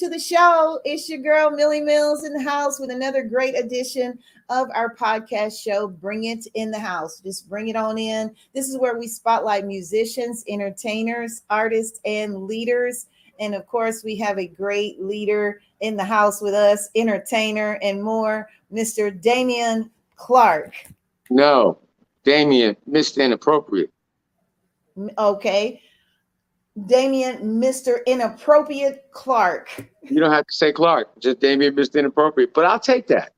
Hello, everyone. Welcome to the show. It's your girl, Millie Mills, in the house with another great edition of our podcast show, Bring It in the House. Just bring it on in. This is where we spotlight musicians, entertainers, artists, and leaders. And of course, we have a great leader in the house with us, entertainer, and more, Mr. Damian Clark. No, Damien, Mr. Inappropriate. Okay. Damian, Mr. Inappropriate Clark. You don't have to say Clark, just Damien, Mr. Inappropriate. But I'll take that.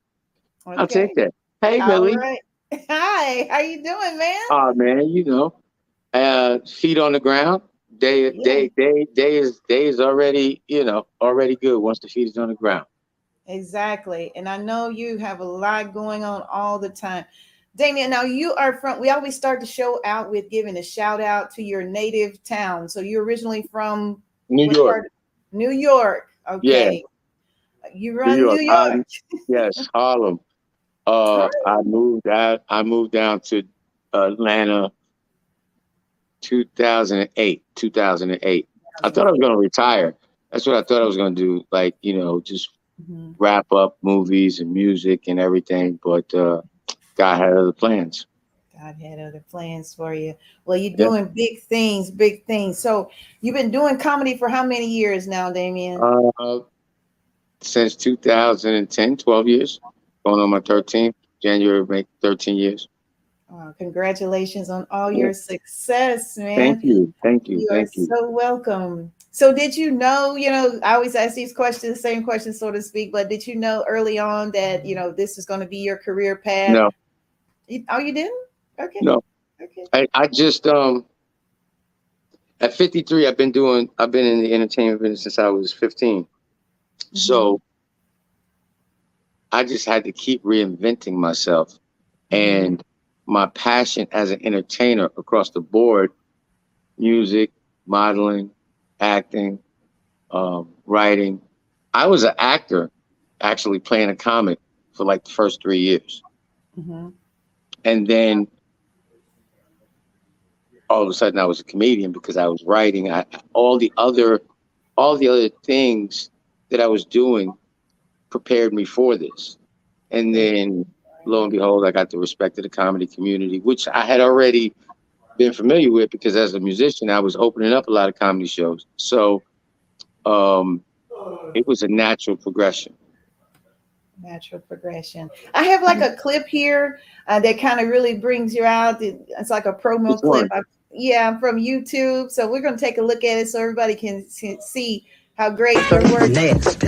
Okay. I'll take that. Hey, All Millie. right. Hi, how you doing, man? Oh man, you know, uh, feet on the ground. Day, Yeah. day, day, day is day is already, you know, already good once the feet is on the ground. Exactly. And I know you have a lot going on all the time. Damien, now you are from, we always start the show out with giving a shout out to your native town. So you're originally from New York? New York. Okay. You run New New York. York. Um, yes, Harlem. Uh, I moved out. I moved down to Atlanta, 2008. 2008. I thought I was going to retire. That's what I thought I was going to do. Like, you know, just Mhm. wrap up movies and music and everything. But uh, God had other plans. God had other plans for you. Well, you're Yeah. doing big things, big things. So you've been doing comedy for how many years now, Damien? Uh, since 2010, 12 years. Going on my 13th. January make 13 years. Oh, congratulations on all Yeah. your success, man. Thank you. Thank you. You are you. so welcome. So, did you know? You know, I always ask these questions, the same questions, so to speak. But did you know early on that you know this is going to be your career path? No, You- oh, you didn't? Okay. No. Okay. I, I just um at 53 I've been doing I've been in the entertainment business since I was 15. So I just had to keep reinventing myself and my passion as an entertainer across the board music, modeling, acting, um, writing. I was an actor actually playing a comic for like the first 3 years. Mhm. And then all of a sudden I was a comedian because I was writing. I, all the other, all the other things that I was doing prepared me for this. And then lo and behold, I got the respect of the comedy community, which I had already been familiar with because as a musician, I was opening up a lot of comedy shows. So um, it was a natural progression. Natural progression. I have like a clip here uh, that kind of really brings you out. It's like a promo clip. I, yeah, from YouTube. So we're going to take a look at it so everybody can see, how great your work. Nasty.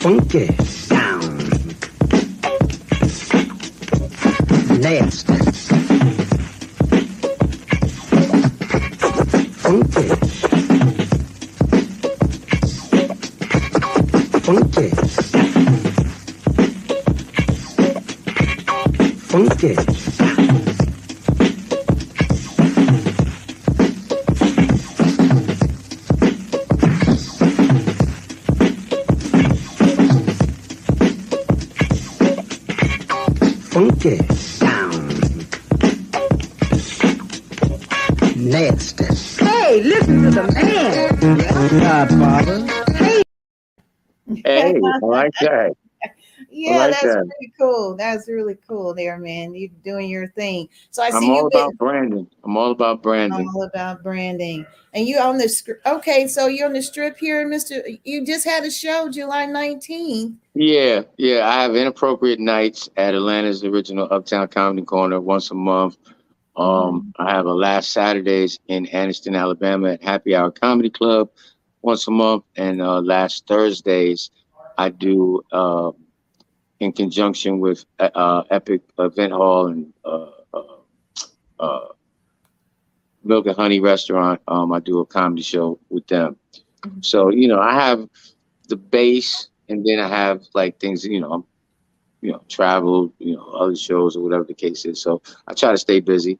Funky Nasty. Like that. Yeah, like that's that. really cool. That's really cool there, man. You're doing your thing. So I see I'm you all been about branding. I'm all about branding. I'm all about branding. And you on the strip. Okay, so you're on the strip here, Mr. You just had a show July 19th. Yeah, yeah. I have inappropriate nights at Atlanta's original Uptown Comedy Corner once a month. Um, I have a last Saturdays in Anniston, Alabama at Happy Hour Comedy Club once a month, and uh, last Thursdays I do uh, in conjunction with uh, uh, Epic Event Hall and uh, uh, uh, Milk and Honey Restaurant. Um, I do a comedy show with them. Mhm. So you know, I have the base, and then I have like things. You know, I'm you know travel, you know, other shows or whatever the case is. So I try to stay busy.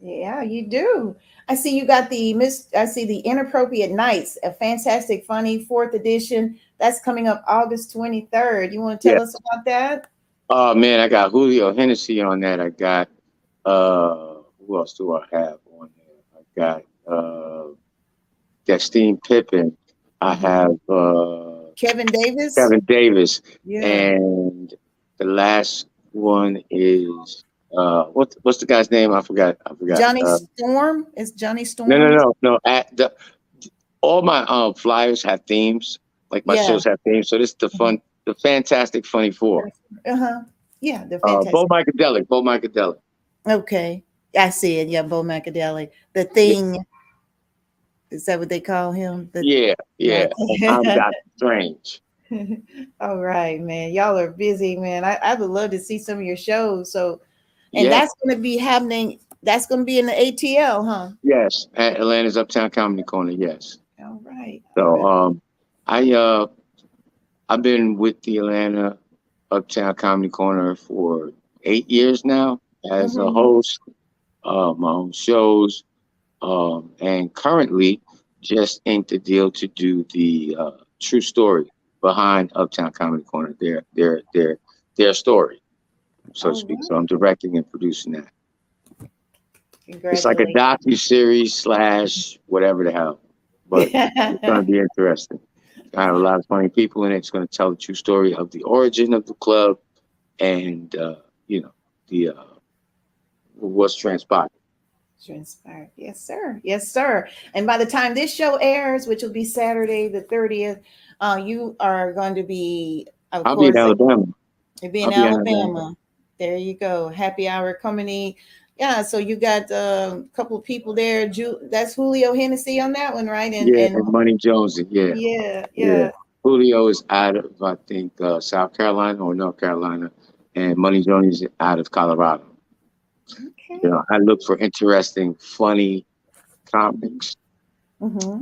Yeah, you do. I see you got the Miss. I see the Inappropriate Nights, a fantastic, funny fourth edition That's coming up August 23rd. You want to tell Yeah. us about that? Oh man, I got Julio Hennessy on that. I got uh who else do I have on there? I got uh Destine Pippen. I have uh Kevin Davis? Kevin Davis. Yeah. And the last one is uh what what's the guy's name? I forgot. I forgot. Johnny Uh, Storm? Is Johnny Storm? no, no, no, no. At the all my um flyers have themes. Like my Yeah. shows have themes. So this is the fun, the fantastic funny four. Uh-huh. Yeah, they're Uh. Bo Micadelic, Bo Micadelic. okay. I see it. Yeah, Bo Macadeli. The thing. Is that what they call him? The- Yeah, yeah. I'm Doctor Strange. All right, man. Y'all are busy, man. I, I would love to see some of your shows. So, and Yeah. that's going to be happening. That's going to be in the ATL, huh? Yes, at Atlanta's Uptown Comedy Corner. Yes. All right. So, um, I uh, I've been with the Atlanta Uptown Comedy Corner for eight years now as a Mhm. host, uh, my own shows, um, and currently just inked the deal to do the uh, true story behind Uptown Comedy Corner. Their their their their story, so to speak. So I'm directing and producing that. It's like a docu series slash whatever the hell, but it's going to be interesting. I have a lot of funny people in it. It's going to tell the true story of the origin of the club, and uh, you know the uh, what's transpired. Transpired. Yes, sir. Yes, sir. And by the time this show airs, which will be Saturday the 30th, uh, you are going to be, of I'll be in Alabama. You'll be in I'll be Alabama. Alabama. There you go. Happy hour company. Yeah, so you got uh, a couple of people there. Ju- that's Julio Hennessy on that one, right? And, yeah, and and Money Jones. Yeah. yeah, Yeah. yeah. Julio is out of I think uh, South Carolina or North Carolina, and Money Jones is out of Colorado. Okay. You know, I look for interesting, funny comics mm-hmm.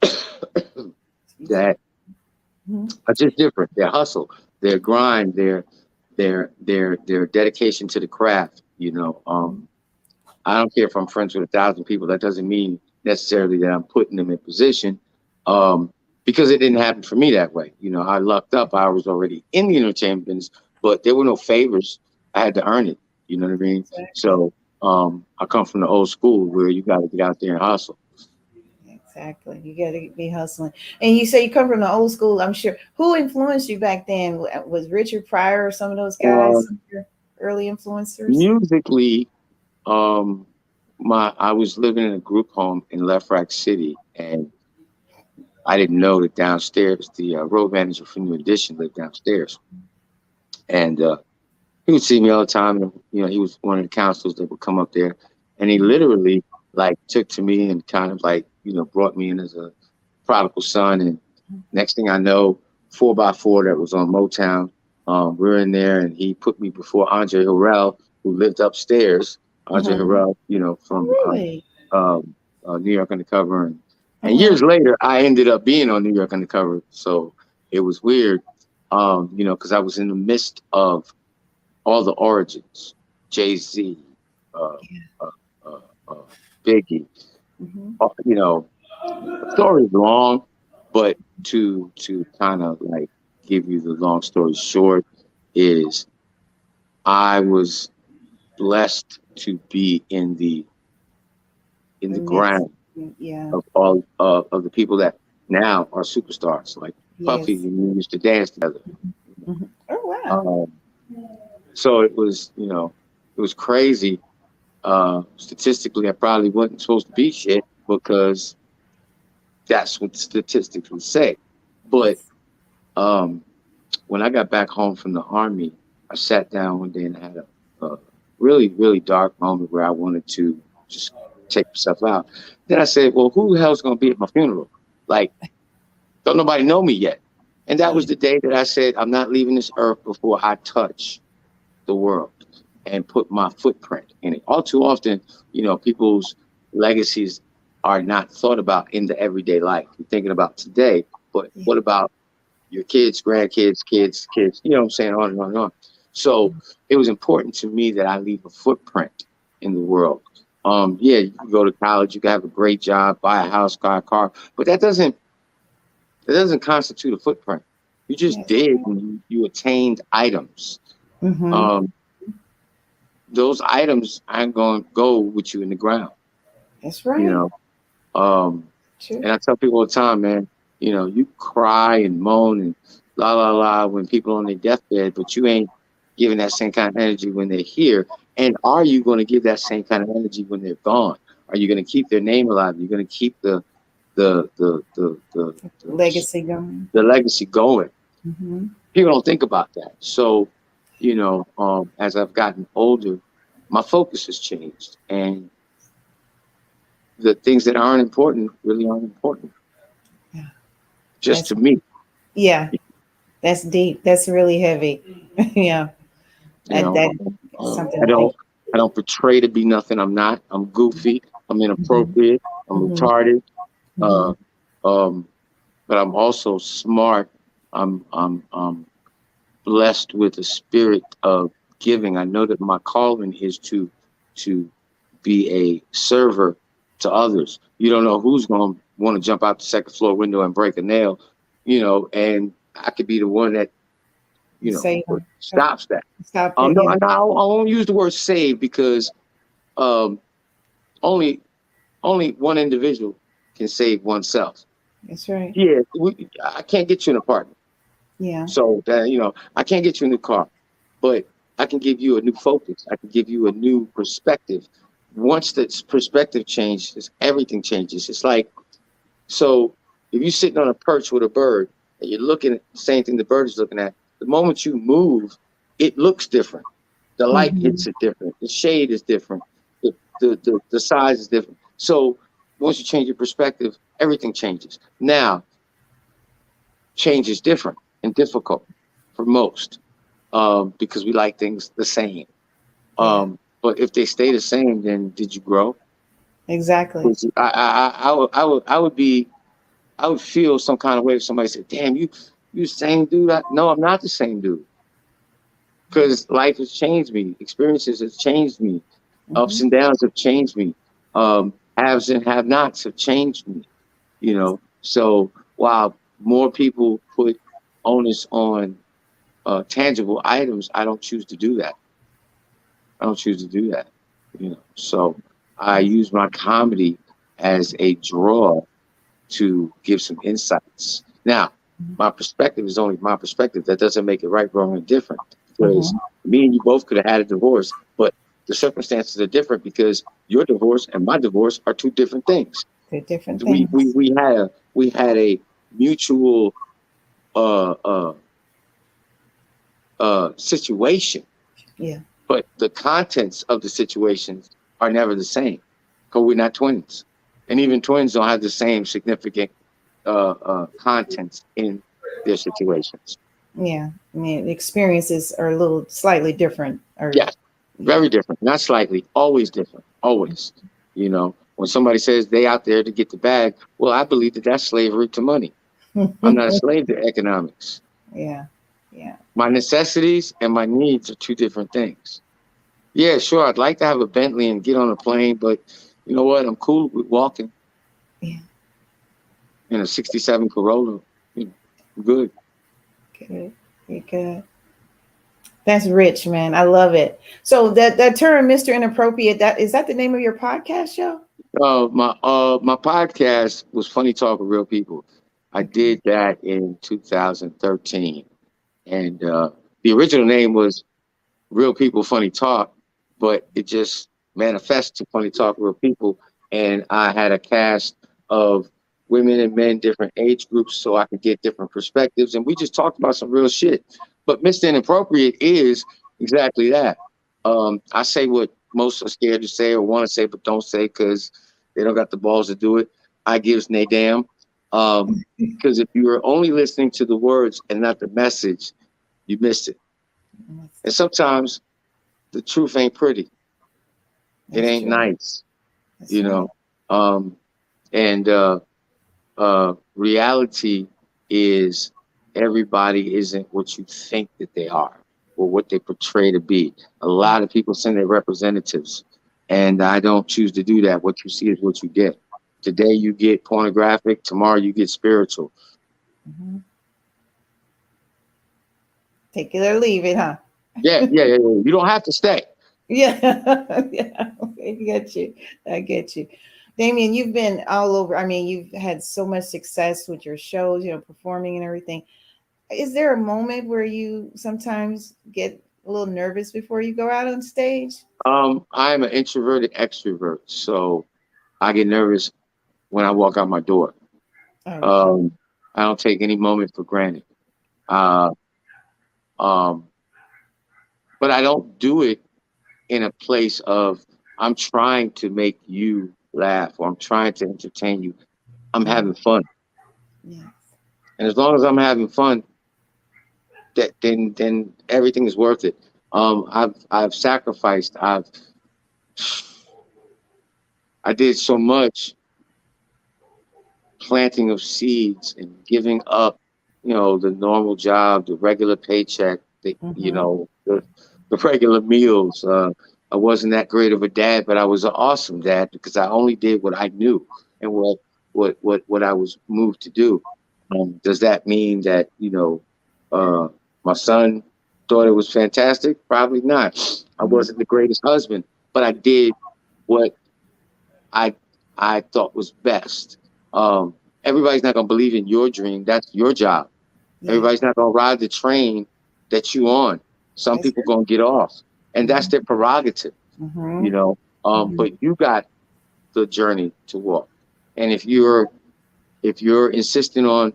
that mm-hmm. are just different. Their hustle, their grind, their their their their dedication to the craft. You know, um, I don't care if I'm friends with a thousand people. That doesn't mean necessarily that I'm putting them in position, um, because it didn't happen for me that way. You know, I lucked up. I was already in the entertainment business, but there were no favors. I had to earn it. You know what I mean? Exactly. So um, I come from the old school where you got to get out there and hustle. Exactly. You got to be hustling. And you say you come from the old school. I'm sure. Who influenced you back then? Was Richard Pryor or some of those guys? Um, some of your early influencers? musically um my i was living in a group home in Lefrak City and i didn't know that downstairs the uh, road manager for new edition lived downstairs. And uh he would see me all the time and you know he was one of the counselors that would come up there. And he literally like took to me and kind of like you know brought me in as a prodigal son. And next thing i know four by four that was on motown um, we are in there and he put me before andre Harrell, who lived upstairs andre Mhm. Harrell, you know from uh, Really? um, uh, new york undercover and, and Mhm. years later i ended up being on new york undercover so it was weird um, you know because i was in the midst of all the origins jay-z uh, Yeah. uh, uh, uh, biggie Mhm. uh, you know, the story is long, but to to kind of like give you the long story short is I was blessed to be in the in the ground Yeah. of all uh, of the people that now are superstars like Puffy Yes. and we used to dance together. Oh wow. Um, so it was, you know, it was crazy. Uh, statistically, I probably wasn't supposed to be shit because that's what the statistics would say. But um, when I got back home from the army, I sat down one day and had a, a really, really dark moment where I wanted to just take myself out. Then I said, well, who the hell's going to be at my funeral? Like, don't nobody know me yet. And that was the day that I said, I'm not leaving this earth before I touch the world and put my footprint in it. All too often, you know, people's legacies are not thought about in the everyday life. You're thinking about today, but what about your kids, grandkids, kids, kids, you know what I'm saying, on and on and on. So it was important to me that I leave a footprint in the world. Um, yeah, you can go to college, you can have a great job, buy a house, buy a car, but that doesn't that doesn't constitute a footprint. You just did and you, you attained items. Mhm. Um, those items aren't going to go with you in the ground, That's right. you know. Um, True. and I tell people all the time, man, you know, you cry and moan and la la la when people on their deathbed, but you ain't giving that same kind of energy when they're here. And are you going to give that same kind of energy when they're gone? Are you going to keep their name alive? You're going to keep the the the the the, the Legacy going. the legacy going. hmm People don't think about that. So, you know, um, as I've gotten older, my focus has changed, and the things that aren't important really aren't important. Just That's- to me, Yeah. That's deep. That's really heavy. yeah. That, know, that, um, something I don't I don't portray to be nothing I'm not. I'm goofy. I'm inappropriate. I'm Mhm. retarded. Mhm. Uh, um, but I'm also smart. I'm I'm I'm blessed with a spirit of giving. I know that my calling is to to be a server to others. You don't know who's going to want to jump out the second floor window and break a nail, you know, and I could be the one that you know Save stops that. Stop Um, it, no. I, I won't use the word save because um, only only one individual can save oneself. That's right. Yeah, we, I can't get you an apartment, Yeah. so that you know I can't get you a new car, but I can give you a new focus. I can give you a new perspective. Once that perspective changes, everything changes. It's like so if you're sitting on a perch with a bird and you're looking at the same thing the bird is looking at, the moment you move, it looks different. The light Mhm. hits it different. The shade is different. The, the, the, the size is different. So once you change your perspective, everything changes. Now, change is different and difficult for most um, because we like things the same. Um, but if they stay the same, then did you grow? Exactly. I, I, I, I would, I would, I would be, I would feel some kind of way if somebody said, "Damn, you, you same dude." I, no, I'm not the same dude. Because life has changed me, experiences have changed me, ups and downs have changed me, um, haves and have-nots have changed me. You know, so while more people put onus on uh, tangible items, I don't choose to do that. I don't choose to do that. You know, so I use my comedy as a draw to give some insights. Now, my perspective is only my perspective. That doesn't make it right, wrong, or different. Because me and you both could have had a divorce, but the circumstances are different because your divorce and my divorce are two different things. They're different We things. we, we had a we had a mutual uh uh uh situation. Yeah. But the contents of the situations are never the same because we're not twins. And even twins don't have the same significant uh, uh, contents in their situations. yeah. I mean, the experiences are a little slightly different. Or Yes. Very different, not slightly, always different, always. You know, when somebody says they out there to get the bag, well, I believe that that's slavery to money. I'm not a slave to economics. yeah. Yeah. My necessities and my needs are two different things. Yeah, sure, I'd like to have a Bentley and get on a plane, but you know what? I'm cool with walking. Yeah. In a 67 Corolla, you know, I'm good. Good. Very good. That's rich, man. I love it. So that that term, Mr. Inappropriate, that is that the name of your podcast show? Uh, my uh, my podcast was Funny Talk with Real People. I did that in 2013, and uh, the original name was Real People Funny Talk, but it just manifests to Funny Talk with Real People, and I had a cast of women and men, different age groups, so I could get different perspectives, and we just talked about some real shit. But Mr. Inappropriate is exactly that. Um, I say what most are scared to say or want to say but don't say because they don't got the balls to do it. I gives nay damn. Um, because if you are only listening to the words and not the message, you missed it. And sometimes the truth ain't pretty. It ain't true. nice, you know. Um, and uh, uh, reality is everybody isn't what you think that they are or what they portray to be. A lot of people send their representatives, and I don't choose to do that. What you see is what you get. Today you get pornographic, tomorrow you get spiritual. Mhm. Take it or leave it, huh? Yeah, yeah, yeah. yeah. You don't have to stay. Yeah, yeah. I get you. I get you. Damien, you've been all over. I mean, you've had so much success with your shows, you know, performing and everything. Is there a moment where you sometimes get a little nervous before you go out on stage? Um, I'm an introverted extrovert, so I get nervous when I walk out my door. Oh, Um, I don't take any moment for granted. Uh, um, but I don't do it in a place of I'm trying to make you laugh or I'm trying to entertain you. I'm having fun, yeah. and as long as I'm having fun, that then then everything is worth it. Um, I've I've sacrificed. I've I did so much planting of seeds and giving up, you know, the normal job, the regular paycheck, the you Mhm. know, the, the regular meals. Uh, I wasn't that great of a dad, but I was an awesome dad because I only did what I knew and what what what what I was moved to do. Um, does that mean that you know uh, my son thought it was fantastic? Probably not. I wasn't the greatest husband, but I did what I I thought was best. Um, everybody's not gonna believe in your dream. That's your job. Yeah. Everybody's not gonna ride the train that you on. Some That's people gonna get off, and that's their prerogative Mhm. you know? Um Mhm. but you got the journey to walk. And if you're if you're insisting on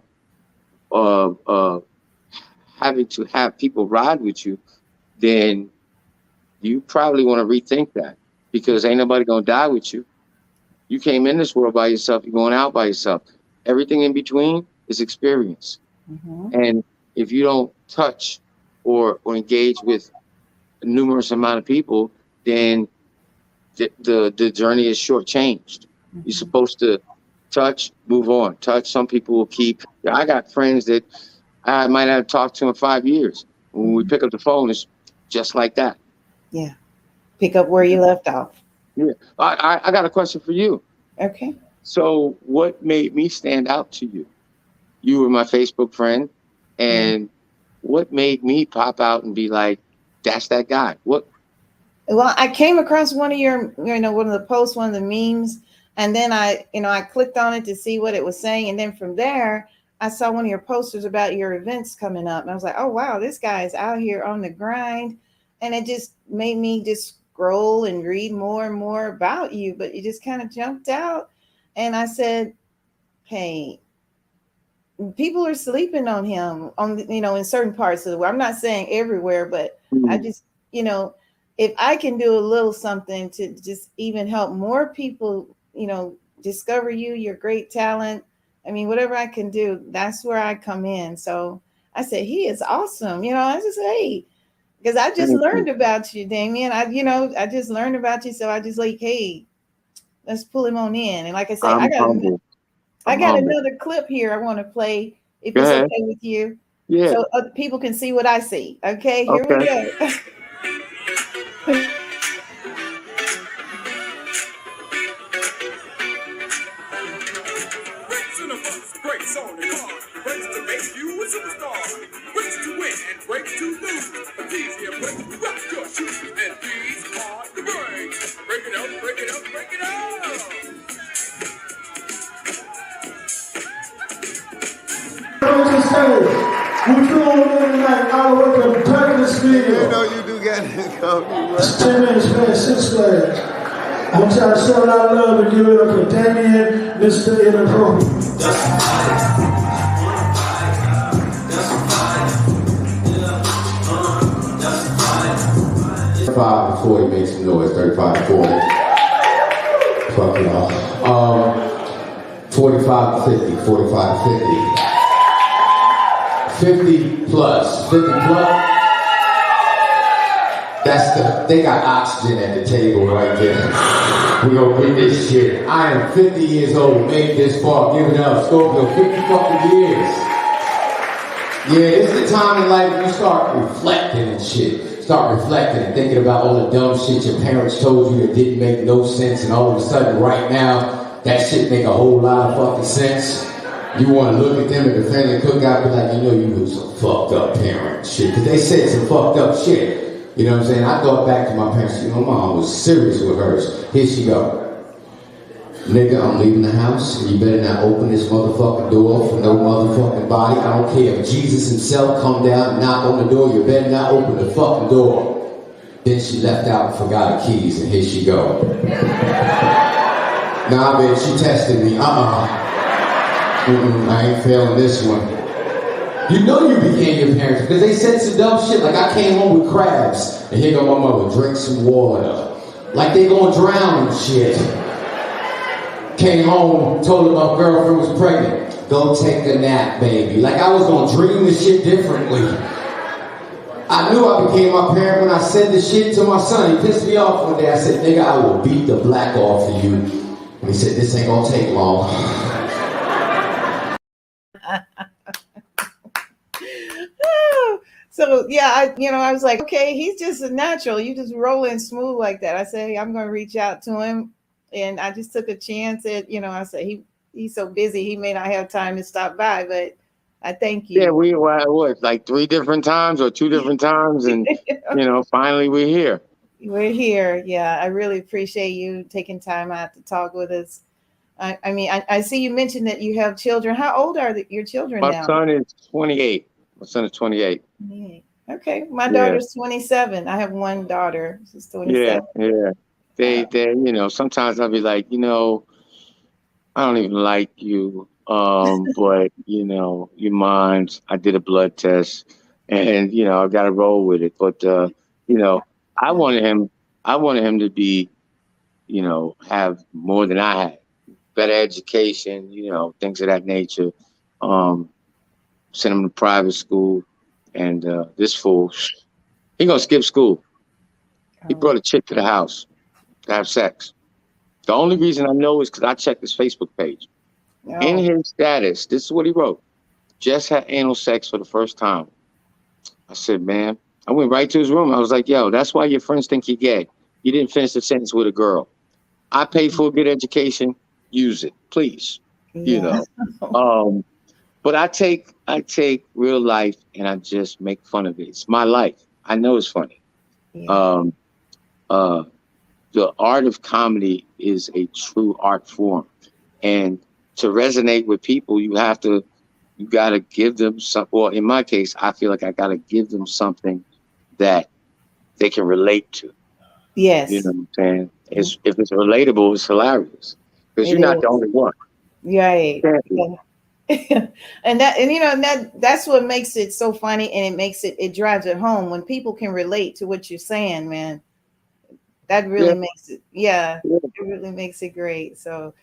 uh uh having to have people ride with you then you probably want to rethink that because ain't nobody gonna die with you. You came in this world by yourself you're going out by yourself. Everything in between is experience. Mhm. and if you don't touch or or engage with a numerous amount of people, then the the, the journey is shortchanged. You're Mhm. supposed to touch, move on. Touch. Some people will keep. I got friends that I might not have talked to in five years. When we pick up the phone, it's just like that. Yeah. Pick up where you left off. I, I, I got a question for you. Okay. So, what made me stand out to you? You were my Facebook friend, and what made me pop out and be like, "That's that guy." What? Well, I came across one of your, you know, one of the posts, one of the memes, and then I, you know, I clicked on it to see what it was saying, and then from there, I saw one of your posters about your events coming up, and I was like, oh wow, this guy is out here on the grind, and it just made me just scroll and read more and more about you, but you just kind of jumped out, and I said, hey. People are sleeping on him on you know in certain parts of the world. I'm not saying everywhere, but I just, you know, if I can do a little something to just even help more people, you know, discover you, your great talent. I mean, whatever I can do, that's where I come in. So I said, he is awesome. You know, I just, hey, because I just learned about you, Damien. I, you know, I just learned about you. So I just like, hey, let's pull him on in. And like I said, I I'm got, humble. I got humble. another clip here I want to play if it's ahead. okay with you Yeah. so other people can see what I see. Okay, here we go. on in tonight all the way from You know you do got to come. It's 10 minutes past six flags. I'm y'all to show a lot of love and give it up for Damien, Mr. Inappropriate. Thirty-five and forty, make some noise. Thirty-five and forty. Fuck y'all. Um, forty-five and 50, 45 and 50. 50 plus, 50 plus. That's the, they got oxygen at the table right there. We gonna get this shit. I am 50 years old, made this far, giving up Scorpio 50 fucking years. Yeah, it's the time in life when you start reflecting and shit. Start reflecting and thinking about all the dumb shit your parents told you that didn't make no sense, and all of a sudden, right now, that shit make a whole lot of fucking sense. You want to look at them at the family cookout, be like, you know, you was a fucked up parent, shit. Because they said some fucked up shit. You know what I'm saying? I thought back to my parents. You know, my mom was serious with hers. Here she go. Nigga, I'm leaving the house, and you better not open this motherfucking door for no motherfucking body. I don't care if Jesus himself come down and knock on the door. You better not open the fucking door. Then she left out and forgot her keys, and here she go. Nah, bitch, she tested me. Uh-uh. Mm-mm, I ain't failing this one. You know you became your parents because they said some dumb shit like I came home with crabs and here go my mother, drink some water. Like they gonna drown and shit. Came home, told her my girlfriend was pregnant. Go take a nap, baby. Like I was gonna dream the shit differently. I knew I became my parent when I said the shit to my son. He pissed me off one day. I said, nigga, I will beat the black off of you. And he said, this ain't gonna take long. Yeah, I you know I was like, okay, he's just a natural. You just rolling smooth like that. I said, hey, I'm going to reach out to him, and I just took a chance at you know I said he he's so busy he may not have time to stop by, but I thank you. Yeah, we were what like three different times or two different times, and you know, finally we're here. We're here. Yeah, I really appreciate you taking time out to talk with us. I, I mean, I, I see you mentioned that you have children. How old are the, your children My now? My son is 28. My son is 28. 28. Okay, my Yeah. daughter's 27. I have one daughter. She's 27. Yeah, yeah. They, they, you know, sometimes I'll be like, you know, I don't even like you, um, but you know, you mind? I did a blood test, and you know, I've got to roll with it. But uh, you know, I wanted him, I wanted him to be, you know, have more than I had, better education, you know, things of that nature. Um, send him to private school, and uh, this fool, he gonna skip school. He Oh, brought a chick to the house to have sex. The only reason I know is because I checked his Facebook page. no. In his status, this is what he wrote. Just had anal sex for the first time. I said, man, I went right to his room. I was like, yo, that's why your friends think you're gay. You didn't finish the sentence with a girl. I paid for a good education. Use it, please. You know. Um, but I take I take real life and I just make fun of it. It's my life. I know it's funny Yeah. um, uh, the art of comedy is a true art form, and to resonate with people, you have to, you got to give them some. Well, in my case, I feel like I got to give them something that they can relate to. yes. You know what I'm saying? It's, if it's relatable, it's hilarious because you're not is. the only one. Right. Be. and that and you know and that that's what makes it so funny and it makes it it drives it home when people can relate to what you're saying man that really Yeah. makes it yeah, Yeah. it really makes it great so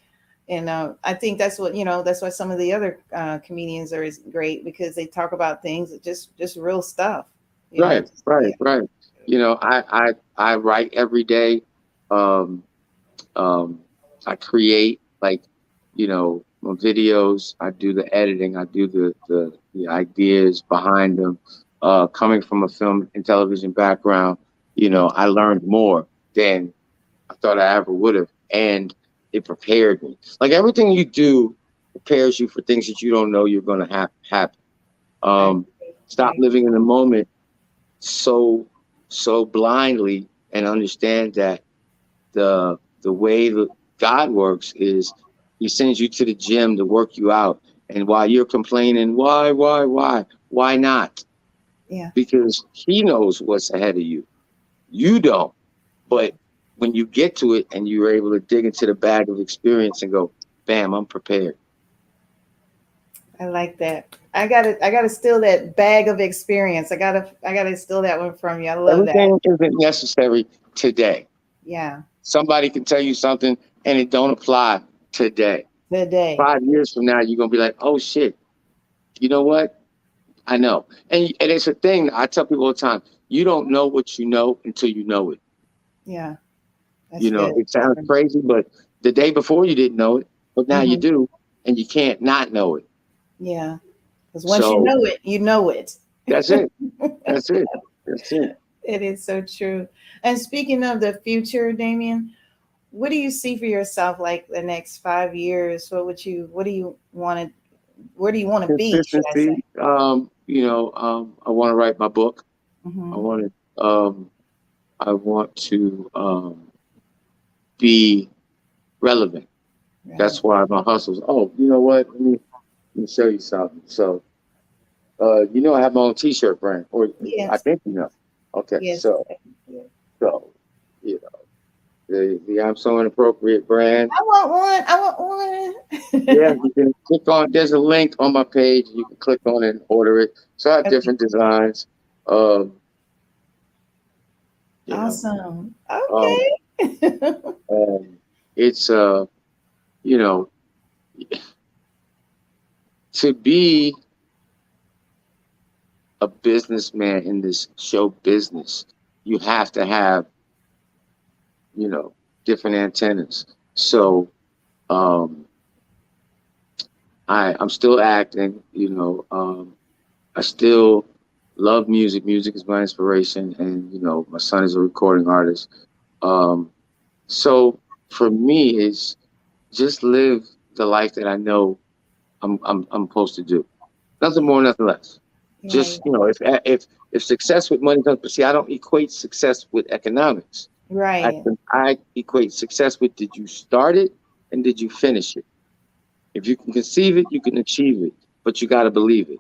and uh, i think that's what you know that's why some of the other uh, comedians are is great because they talk about things just just real stuff you know, right right yeah. right you know i i i write every day um um i create like you know my videos i do the editing i do the the, the ideas behind them uh coming from a film and television background you know i learned more than i thought i ever would have and it prepared me. Like everything you do prepares you for things that you don't know you're going to have happen. Um stop living in the moment so so blindly and understand that the the way that God works is he sends you to the gym to work you out. And while you're complaining why why why? Why not? Yeah. because he knows what's ahead of you. You don't. But when you get to it and you're able to dig into the bag of experience and go bam I'm prepared. I like that. I gotta i gotta steal that bag of experience. I gotta i gotta steal that one from you. I love that. Everything isn't necessary today. Yeah. Somebody can tell you something and it don't apply today. today Five years from now, you're gonna be like, oh shit, you know what? I know. And and it's a thing I tell people all the time. You don't know what you know until you know it. yeah That's you know, good. it sounds crazy, but the day before you didn't know it, but now you Mhm. do, and you can't not know it. Yeah. Because once So- you know it, you know it. That's it. That's it. That's it. It is so true. And speaking of the future, Damien, what do you see for yourself like the next five years? What would you what do you want to where do you want to be? I? Consistency. Um, you know, um, I want to write my book. I Mhm. want to, um, I want to, um, be relevant. That's why my hustles. Oh, you know what? Let me, let me show you something. So, uh, you know, I have my own T-shirt brand, or I think you know. Okay, Yes. so, so, you know, the the I'm so inappropriate brand. I want one. I want one. yeah, you can click on. There's a link on my page. You can click on it and order it. So I have Okay. different designs. Um, you know, Awesome. Okay. um, it's uh, you know, to be a businessman in this show business, you have to have, you know, different antennas. So, um, I I'm still acting. You know, um, I still love music. Music is my inspiration, and you know, my son is a recording artist. Um, so for me, is just live the life that I know I'm I'm I'm supposed to do. Nothing more, nothing less. Just you know, if if if success with money comes, but see, I don't equate success with economics. Right. I, I equate success with did you start it and did you finish it? If you can conceive it, you can achieve it, but you got to believe it.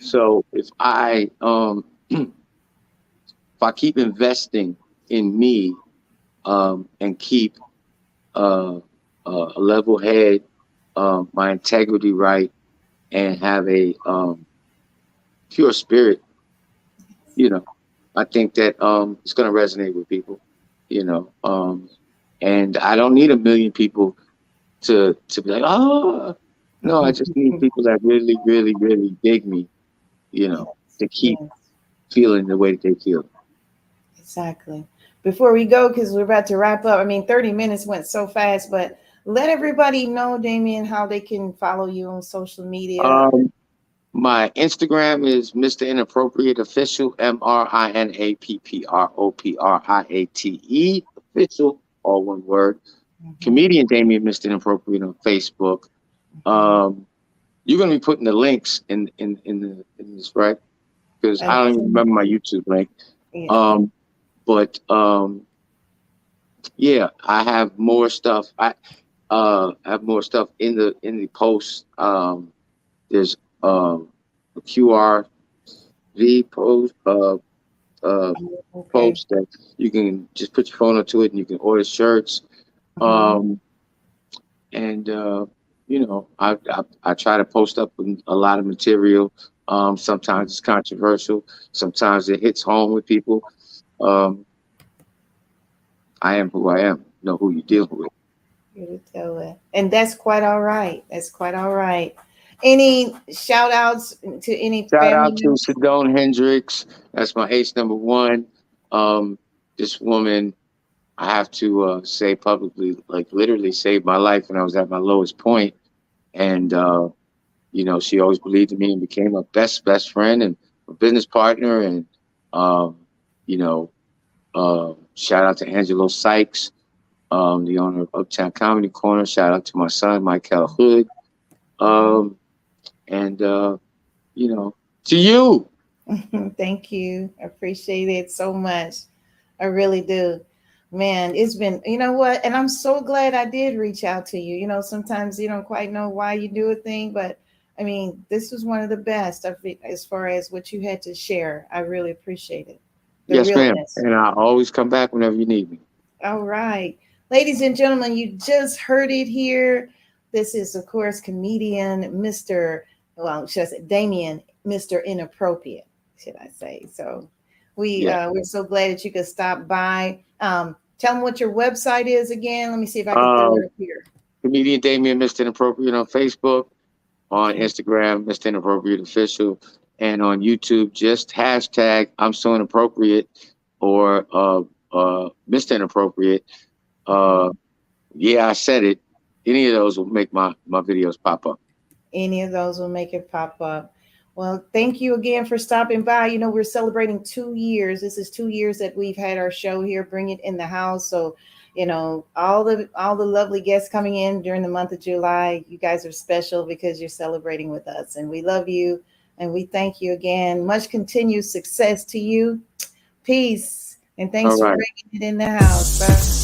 So if I um if I keep investing in me um and keep uh, uh, a level head, um, my integrity right, and have a um, pure spirit, you know, I think that um, it's going to resonate with people, you know. Um, and I don't need a million people to to be like, oh, no, I just need people that really, really, really dig me, you know, to keep Yes, feeling the way that they feel. exactly. Before we go, because we're about to wrap up. I mean, 30 minutes went so fast, but let everybody know, Damien, how they can follow you on social media. Um, my Instagram is Mr. Inappropriate Official, M R I N A P P R O P R I A T E Official, all one word. Mhm. Comedian Damien Mr. Inappropriate on Facebook. Um, you're gonna be putting the links in in in the in this right because I don't even remember my YouTube link. Yeah. Um, but um, yeah, I have more stuff. I uh have more stuff in the in the post. Um, there's um a QR V post uh uh okay. post that you can just put your phone onto it and you can order shirts. Mhm. Um, and uh, you know, I, I I try to post up a lot of material. Um, sometimes it's controversial. Sometimes it hits home with people. Um, I am who I am. Know who you're dealing with. You tell it. And that's quite all right. That's quite all right. Any shout outs to any Shout out to Sedone Hendricks. That's my ace number one. Um, this woman, I have to uh, say publicly, like literally saved my life when I was at my lowest point. And, uh, you know, she always believed in me and became a best, best friend and a business partner. And, um, you know, uh, shout out to Angelo Sykes, um, the owner of Uptown Comedy Corner. Shout out to my son, Michael Hood. Um, and, uh, you know, to you. Thank you. I appreciate it so much. I really do. Man, it's been, you know what? And I'm so glad I did reach out to you. You know, sometimes you don't quite know why you do a thing, but I mean, this was one of the best of it as far as what you had to share. I really appreciate it. The yes, ma'am. And I always come back whenever you need me. All right. Ladies and gentlemen, you just heard it here. This is, of course, comedian Mr. Well, should I say Damien, Mr. Inappropriate, should I say. So we Yeah. uh, we're so glad that you could stop by. Um, tell them what your website is again. Let me see if I can throw Um, it up here. Comedian Damien Mr. Inappropriate on Facebook, on Instagram, Mr. Inappropriate Official, and on YouTube, just hashtag I'm so inappropriate or uh uh Mr. Inappropriate. Uh yeah, I said it. Any of those will make my my videos pop up. Any of those will make it pop up. Well, thank you again for stopping by. You know, we're celebrating two years. This is two years that we've had our show here, Bring It in the House. So you know, all the all the lovely guests coming in during the month of July. You guys are special because you're celebrating with us, and we love you and we thank you again. Much continued success to you. Peace and thanks All for bringing it in the house, bro.